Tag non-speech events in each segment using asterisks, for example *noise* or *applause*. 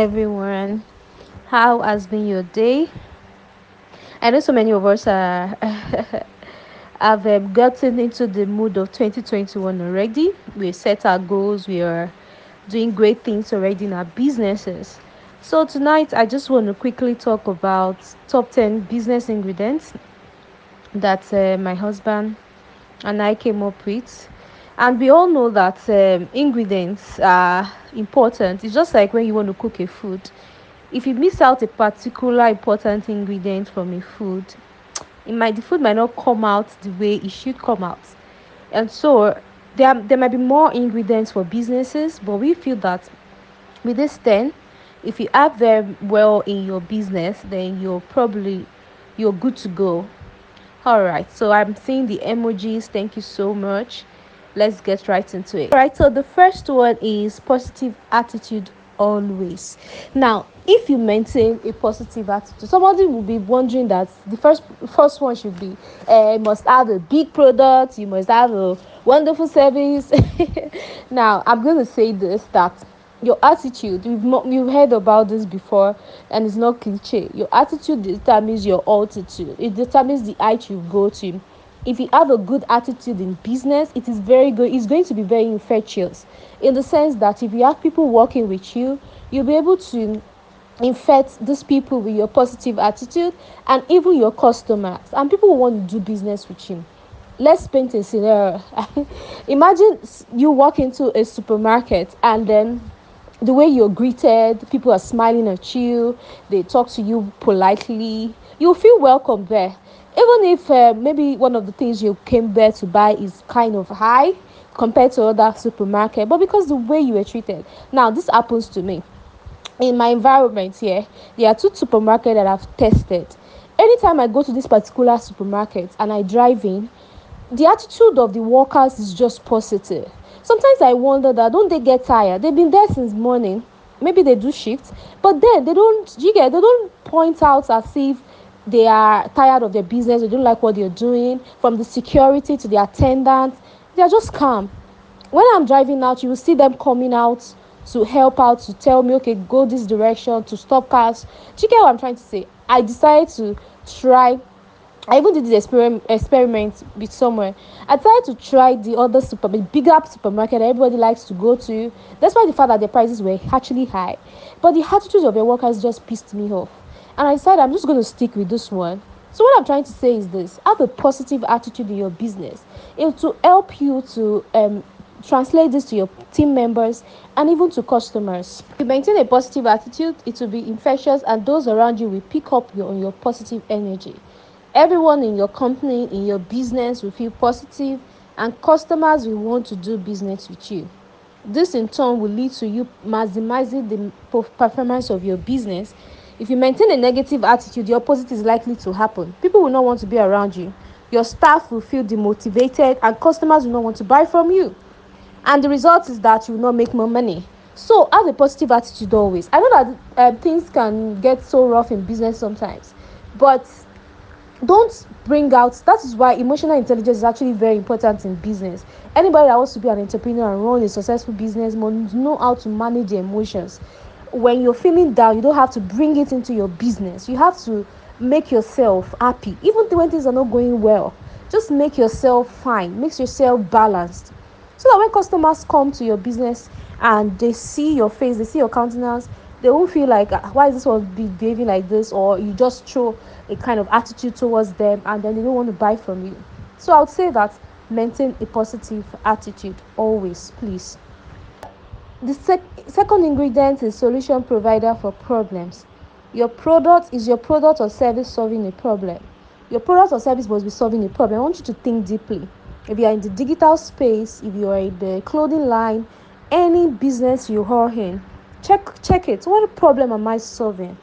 everyone. How has been your day? I know so many of us are *laughs* have um, gotten into the mood of 2021 already. We set our goals. We are doing great things already in our businesses. So tonight, I just want to quickly talk about top 10 business ingredients that uh, my husband and I came up with. And we all know that um, ingredients are important. It's just like when you want to cook a food. If you miss out a particular important ingredient from a food, it might the food might not come out the way it should come out. And so there, there might be more ingredients for businesses, but we feel that with this 10, if you add them well in your business, then you're probably you're good to go all right so i'm seeing the emojis thank you so much let's get right into it. All right so the first one is positive attitude always. Now if you maintain a positive attitude somebody will be wondering that the first first one should be uh, must have a big product you must have a wonderful service. *laughs* Now i'm going to say this that your attitude you've, you've heard about this before and it's not cliche. Your attitude determines your altitude. It determines the height you go to if you have a good attitude in business it is very good it's going to be very infectious in the sense that if you have people working with you you'll be able to infect these people with your positive attitude and even your customers. And people want to do business with you. Let's paint a scenario. *laughs* Imagine you walk into a supermarket and then the way you're greeted, people are smiling at you, they talk to you politely, you feel welcome there. Even if uh, maybe one of the things you came there to buy is kind of high compared to other supermarket, but because the way you were treated. Now, this happens to me. In my environment here, there are two supermarkets that I've tested. Anytime I go to this particular supermarket and I drive in, the attitude of the workers is just positive sometimes i wonder that don't they get tired they've been there since morning maybe they do shift but then they don't you get they don't point out as if they are tired of their business they don't like what they're doing from the security to the attendant they're just calm when i'm driving out you will see them coming out to help out to tell me okay go this direction to stop cars do you get what i'm trying to say i decided to try I even did this experiment experiment with somewhere. I tried to try the other super bigger supermarket everybody likes to go to, despite the fact that the prices were actually high. But the attitude of the workers just pissed me off. And I decided I'm just going to stick with this one. So what I'm trying to say is this: have a positive attitude in your business. It will help you to um, translate this to your team members and even to customers. If you maintain a positive attitude, it will be infectious, and those around you will pick up your, your positive energy. Everyone in your company, in your business will feel positive, and customers will want to do business with you. This in turn will lead to you maximizing the performance of your business. If you maintain a negative attitude, the opposite is likely to happen. People will not want to be around you. Your staff will feel demotivated, and customers will not want to buy from you. And the result is that you will not make more money. So have a positive attitude always. I know that uh, things can get so rough in business sometimes, but don't bring out that is why emotional intelligence is actually very important in business anybody that wants to be an entrepreneur and run a successful business must know how to manage their emotions when you're feeling down you don't have to bring it into your business. You have to make yourself happy. Even when things are not going well just make yourself fine. Makes yourself balanced. So that when customers come to your business and they see your face they see your countenance they won't feel like ah, why is this one behaving like this? Or you just show a kind of attitude towards them and then they don't want to buy from you. So i would say that maintain a positive attitude always please the sec- second ingredient is solution provider for problems. Your product is your product or service solving a problem. Your product or service must be solving a problem. I want you to think deeply. If you are in the digital space if you are in the clothing line any business you are in check check it. What problem am i solving?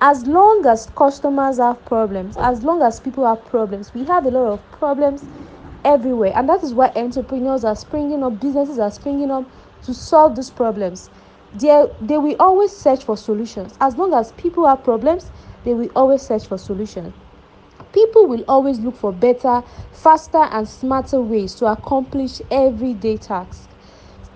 As long as customers have problems as long as people have problems we have a lot of problems everywhere. And that is why entrepreneurs are springing up businesses are springing up to solve these problems they, they will always search for solutions as long as people have problems they will always search for solutions people will always look for better faster and smarter ways to accomplish everyday tasks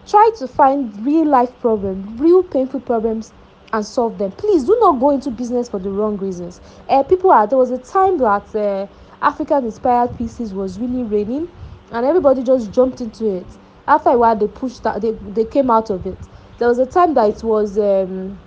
try to find real life problems real painful problems and solve them. Please do not go into business for the wrong reasons. Uh, people are there was a time that uh, African inspired pieces was really raining, and everybody just jumped into it. After a while, they pushed that they, they came out of it. There was a time that it was um,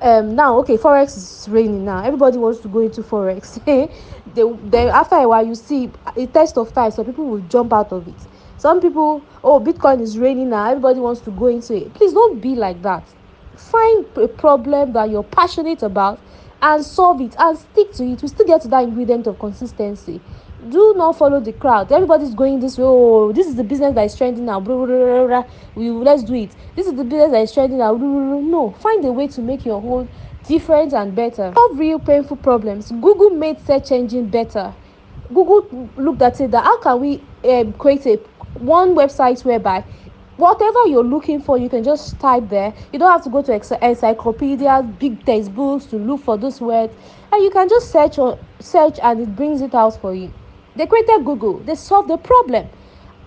um now okay forex is raining now. Everybody wants to go into forex. *laughs* They then after a while you see a test of time so people will jump out of it. Some people oh bitcoin is raining now everybody wants to go into it. Please don't be like that. Find a problem that you're passionate about and solve it and stick to it. We still get to that ingredient of consistency do not follow the crowd. Everybody's going this way oh this is the business that is trending now blah, blah, blah, blah. We, let's do it. This is the business that is trending now blah, blah, blah. no find a way to make your whole different and better. Solve real painful problems. Google made search engine better. Google looked at it that how can we um, create a one website whereby whatever you're looking for you can just type there. You don't have to go to encyclopedias big textbooks to look for those words. And you can just search or search and it brings it out for you they created google. They solved the problem.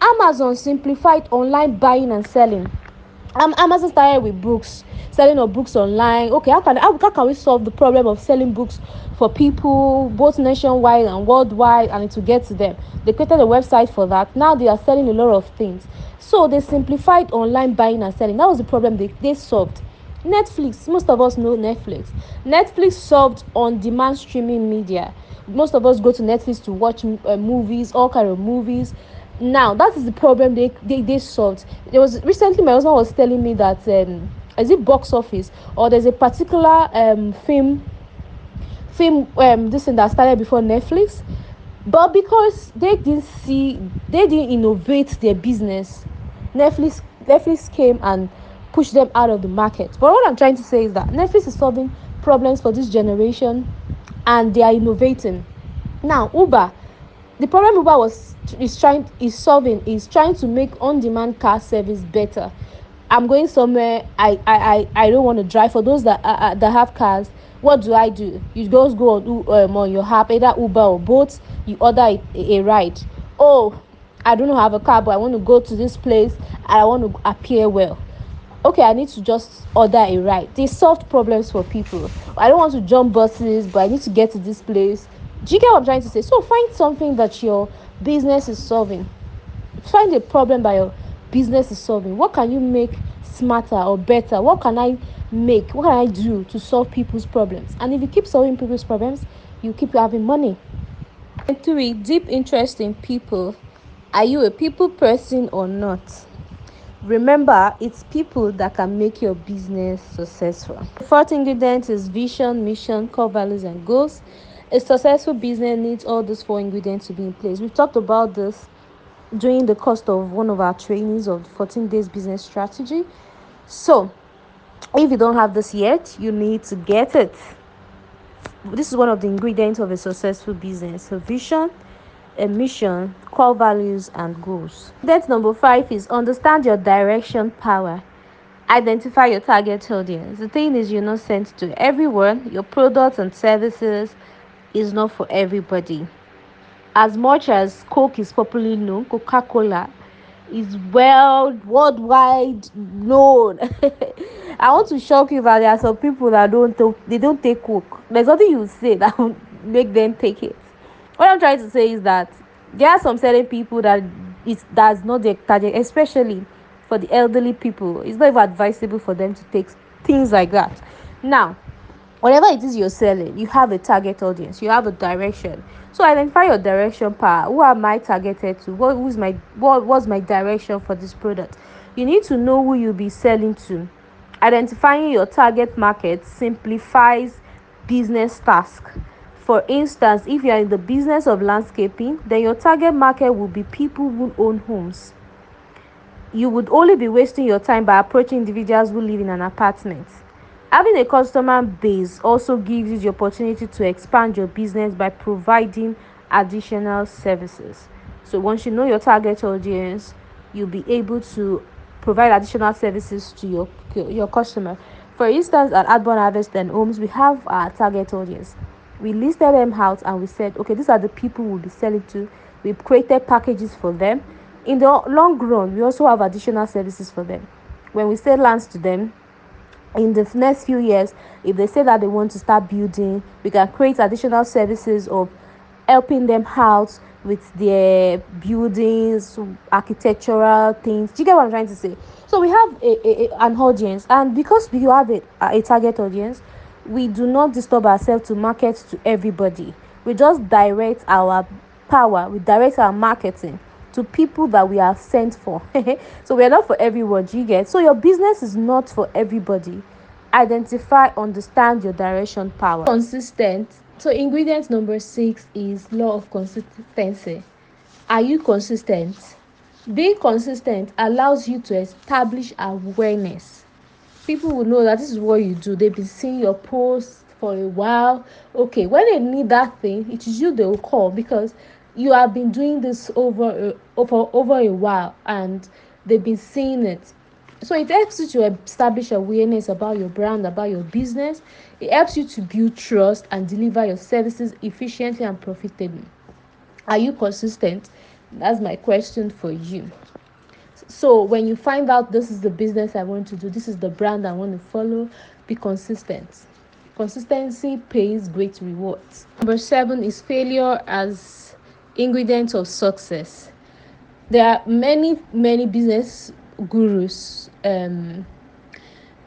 Amazon simplified online buying and selling. Um, amazon started with books selling of books online. Okay how can how, how can we solve the problem of selling books for people both nationwide and worldwide and to get to them? They created a website for that. Now they are selling a lot of things. So they simplified online buying and selling. That was the problem they, they solved. Netflix most of us know netflix. Netflix solved on demand streaming media most of us go to netflix to watch uh, movies all kind of movies. Now that is the problem they, they they solved. There was recently my husband was telling me that um is it box office? Or there's a particular um film film um this thing that started before netflix. But because they didn't see they didn't innovate their business netflix netflix came and pushed them out of the market. But what i'm trying to say is that netflix is solving problems for this generation and they are innovating. Now uber the problem uber was is trying is solving is trying to make on-demand car service better. I'm going somewhere i i i, I don't want to drive. For those that uh, uh, that have cars what do i do? You just go on um, on your app either uber or Bolt you order a, a ride. Oh i don't have a car but i want to go to this place and i want to appear well okay i need to just order a ride. They solved problems for people. I don't want to jump buses but i need to get to this place. Do you get what i'm trying to say? So find something that your business is solving. Find a problem that your business is solving. What can you make smarter or better? What can i make what can i do to solve people's problems? And if you keep solving people's problems you keep having money. And three deep interest in people. Are you a people person or not Remember, it's people that can make your business successful. The fourth ingredient is vision, mission, core values, and goals. A successful business needs all these four ingredients to be in place. We've talked about this during the course of one of our trainings of 14 days business strategy. So, if you don't have this yet, you need to get it. This is one of the ingredients of a successful business. A vision, a mission, core values, and goals. That number five is understand your direction power. Identify your target audience. The thing is, you're not sent to everyone. Your products and services is not for everybody. As much as Coke is popularly known, Coca Cola is well worldwide known. *laughs* I want to shock you that there are some people that don't they don't take Coke. There's nothing you say *laughs* that will make them take it what i'm trying to say is that there are some certain people that it does not their target especially for the elderly people it's not even advisable for them to take things like that. Now whatever it is you're selling you have a target audience you have a direction. So identify your direction power who am i targeted to? What who's my what was my direction for this product? You need to know who you'll be selling to. Identifying your target market simplifies business task for instance, if you are in the business of landscaping, then your target market will be people who own homes. You would only be wasting your time by approaching individuals who live in an apartment. Having a customer base also gives you the opportunity to expand your business by providing additional services. So once you know your target audience, you'll be able to provide additional services to your your customer. For instance, at Adborn Harvest and Homes, we have our target audience we listed them out and we said okay these are the people we'll be selling to. We created packages for them. In the long run we also have additional services for them. When we sell lands to them in the next few years if they say that they want to start building we can create additional services of helping them out with their buildings architectural things. Do you get what i'm trying to say? So we have a, a, a an audience and because we have a, a target audience we do not disturb ourselves to market to everybody we just direct our power we direct our marketing to people that we are sent for. *laughs* so we are not for everyone, you get? So your business is not for everybody. Identify, understand your direction power. Consistent. So ingredient number six is law of consistency. Are you consistent? Being consistent allows you to establish awareness. People will know that this is what you do. They've been seeing your posts for a while. Okay, when they need that thing, it is you they will call because you have been doing this over uh, over over a while and they've been seeing it. So it helps you to establish awareness about your brand about your business. It helps you to build trust and deliver your services efficiently and profitably. Are you consistent? That's my question for you so when you find out this is the business i want to do this is the brand i want to follow be consistent. Consistency pays great rewards. Number seven is failure as ingredient of success. There are many many business gurus um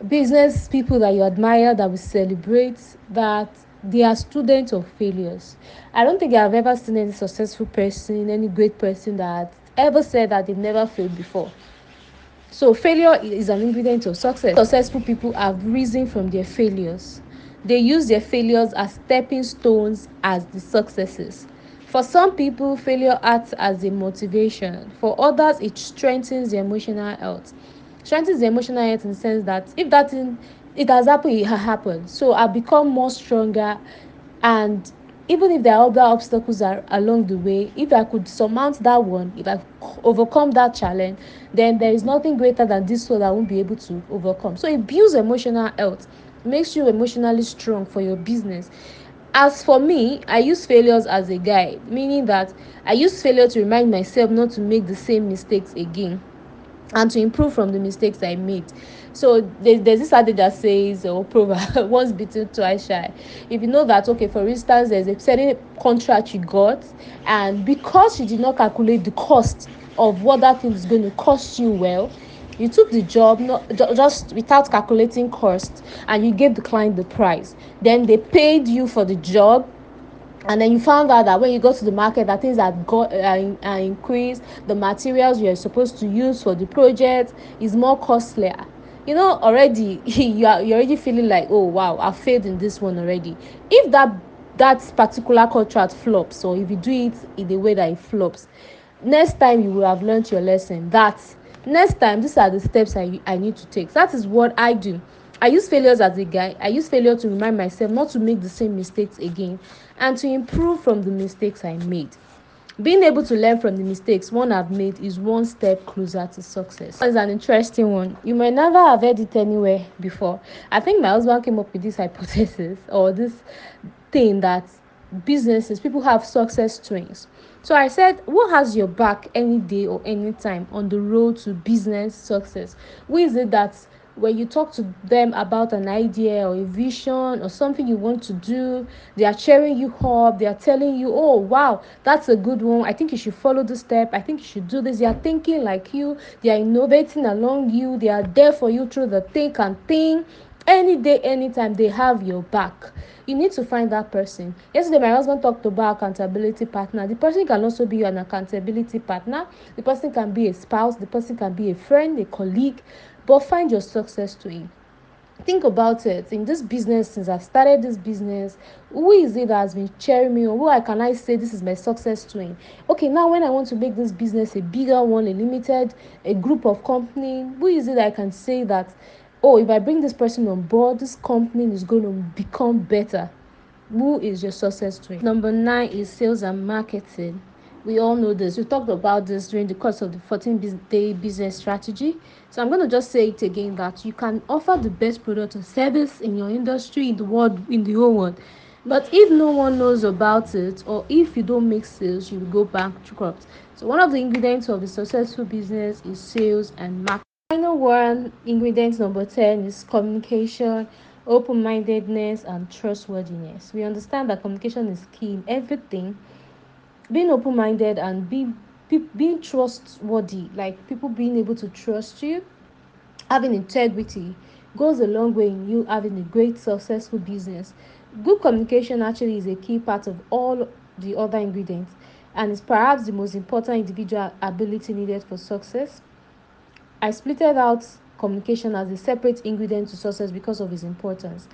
business people that you admire that we celebrate that they are students of failures. I don't think i've ever seen any successful person any great person that ever said that they've never failed before so failure is an ingredient of success successful people have risen from their failures they use their failures as stepping stones as the successes for some people, failure acts as a motivation. For others, it strengthens the emotional health. Strengthens the emotional health in the sense that if that thing it has happened, it has happened. So I become more stronger and even if there are other obstacles are along the way, if I could surmount that one, if I overcome that challenge, then there is nothing greater than this one I won't be able to overcome. So it builds emotional health, makes you emotionally strong for your business as for me i use failures as a guide meaning that i use failure to remind myself not to make the same mistakes again and to improve from the mistakes i made so there's, there's this adage that says or proverb *laughs* once bitten twice shy. If you know that okay for instance there's a certain contract you got and because you did not calculate the cost of what that thing is going to cost you well you took the job not just without calculating cost and you gave the client the price. Then they paid you for the job and then you found out that when you go to the market that things that got uh, uh, increased the materials you're supposed to use for the project is more costlier you know already *laughs* you are you're already feeling like oh wow i failed in this one already. If that that particular contract flops or if you do it in the way that it flops next time you will have learned your lesson that next time these are the steps i i need to take. That is what i do. I use failures as a guide. I use failure to remind myself not to make the same mistakes again and to improve from the mistakes i made being able to learn from the mistakes one have made is one step closer to success. It's an interesting one. You might never have heard it anywhere before. I think my husband came up with this *laughs* hypothesis or this thing that businesses people have success twins. So I said, who has your back any day or any time on the road to business success? Who is it that when you talk to them about an idea or a vision or something you want to do, they are cheering you up, they are telling you, oh, wow, that's a good one. I think you should follow this step. I think you should do this. They are thinking like you, they are innovating along you, they are there for you through the think and thing any day anytime they have your back. You need to find that person. Yesterday my husband talked about accountability partner. The person can also be an accountability partner. The person can be a spouse. The person can be a friend a colleague but find your success to him think about it. In this business since i've started this business who is it that has been cheering me or who I can i say this is my success twin okay now when i want to make this business a bigger one a limited a group of company who is it that i can say that oh if i bring this person on board this company is going to become better? Who is your success twin number nine is sales and marketing we all know this. We talked about this during the course of the 14 day business strategy. So i'm going to just say it again that you can offer the best product or service in your industry in the world in the whole world. But if no one knows about it or if you don't make sales you will go bankrupt. So one of the ingredients of a successful business is sales and marketing. Final one ingredient number 10 is communication open-mindedness and trustworthiness. We understand that communication is key in everything being open-minded and being being trustworthy like people being able to trust you having integrity goes a long way in you having a great successful business. Good communication actually is a key part of all the other ingredients and is perhaps the most important individual ability needed for success. I splitted out communication as a separate ingredient to success because of its importance.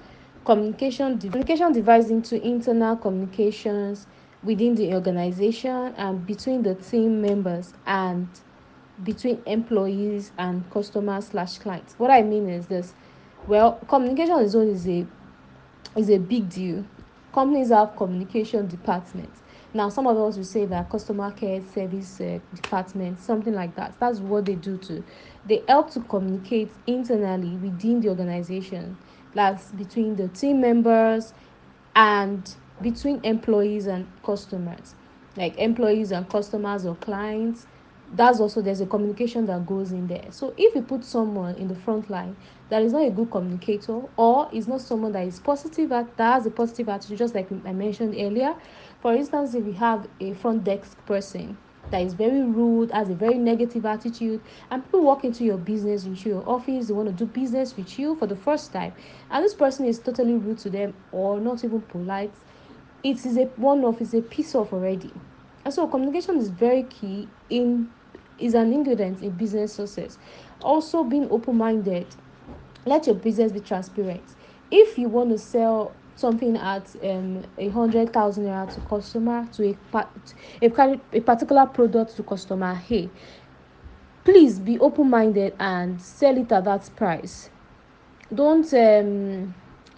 Communication communication divides into internal communications within the organization and between the team members and between employees and customers slash clients. What i mean is this. Well communication is always a is a big deal. Companies have communication departments. Now some of us will say that customer care service uh, department something like that. That's what they do too. They help to communicate internally within the organization. That's between the team members and between employees and customers. Like employees and customers or clients that's also there's a communication that goes in there. So if you put someone in the front line that is not a good communicator or is not someone that is positive at that has a positive attitude just like i mentioned earlier for instance if you have a front desk person that is very rude has a very negative attitude and people walk into your business into your office they want to do business with you for the first time and this person is totally rude to them or not even polite it is a one off is a piece off already. And so communication is very key in is an ingredient in business success. Also being open-minded. Let your business be transparent. If you want to sell something at um a hundred thousand naira to customer to a part a, a particular product to customer hey please be open-minded and sell it at that price. Don't um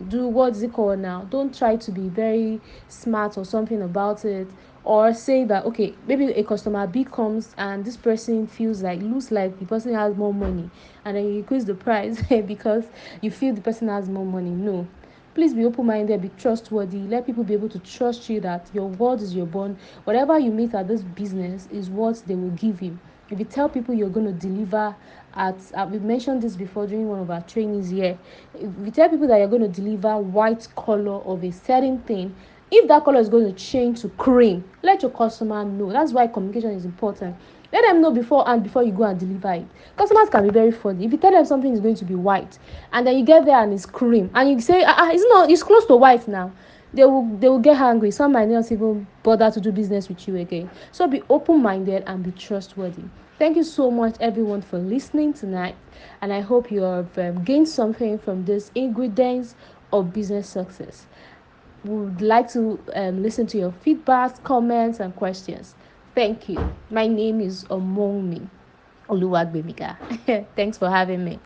do what's it called now? Don't try to be very smart or something about it or say that okay maybe a customer b comes and this person feels like looks like the person has more money and then you increase the price *laughs* because you feel the person has more money. No. Please be open-minded be trustworthy. Let people be able to trust you that your word is your bond. Whatever you meet at this business is what they will give you. If you tell people you're going to deliver at uh, we mentioned this before during one of our trainings here. If you tell people that you're going to deliver white color of a certain thing. If that color is going to change to cream let your customer know. That's why communication is important. Let them know before and before you go and deliver it. Customers can be very funny. If you tell them something is going to be white and then you get there and it's cream and you say ah, ah it's not it's close to white now they will they will get angry. Some might not even bother to do business with you again. So be open-minded and be trustworthy. Thank you so much everyone for listening tonight. And i hope you have um, gained something from this ingredients of business success. We would like to um, listen to your feedbacks comments and questions. Thank you. My name is Omonmi Oluwagbemiga. *laughs* Thanks for having me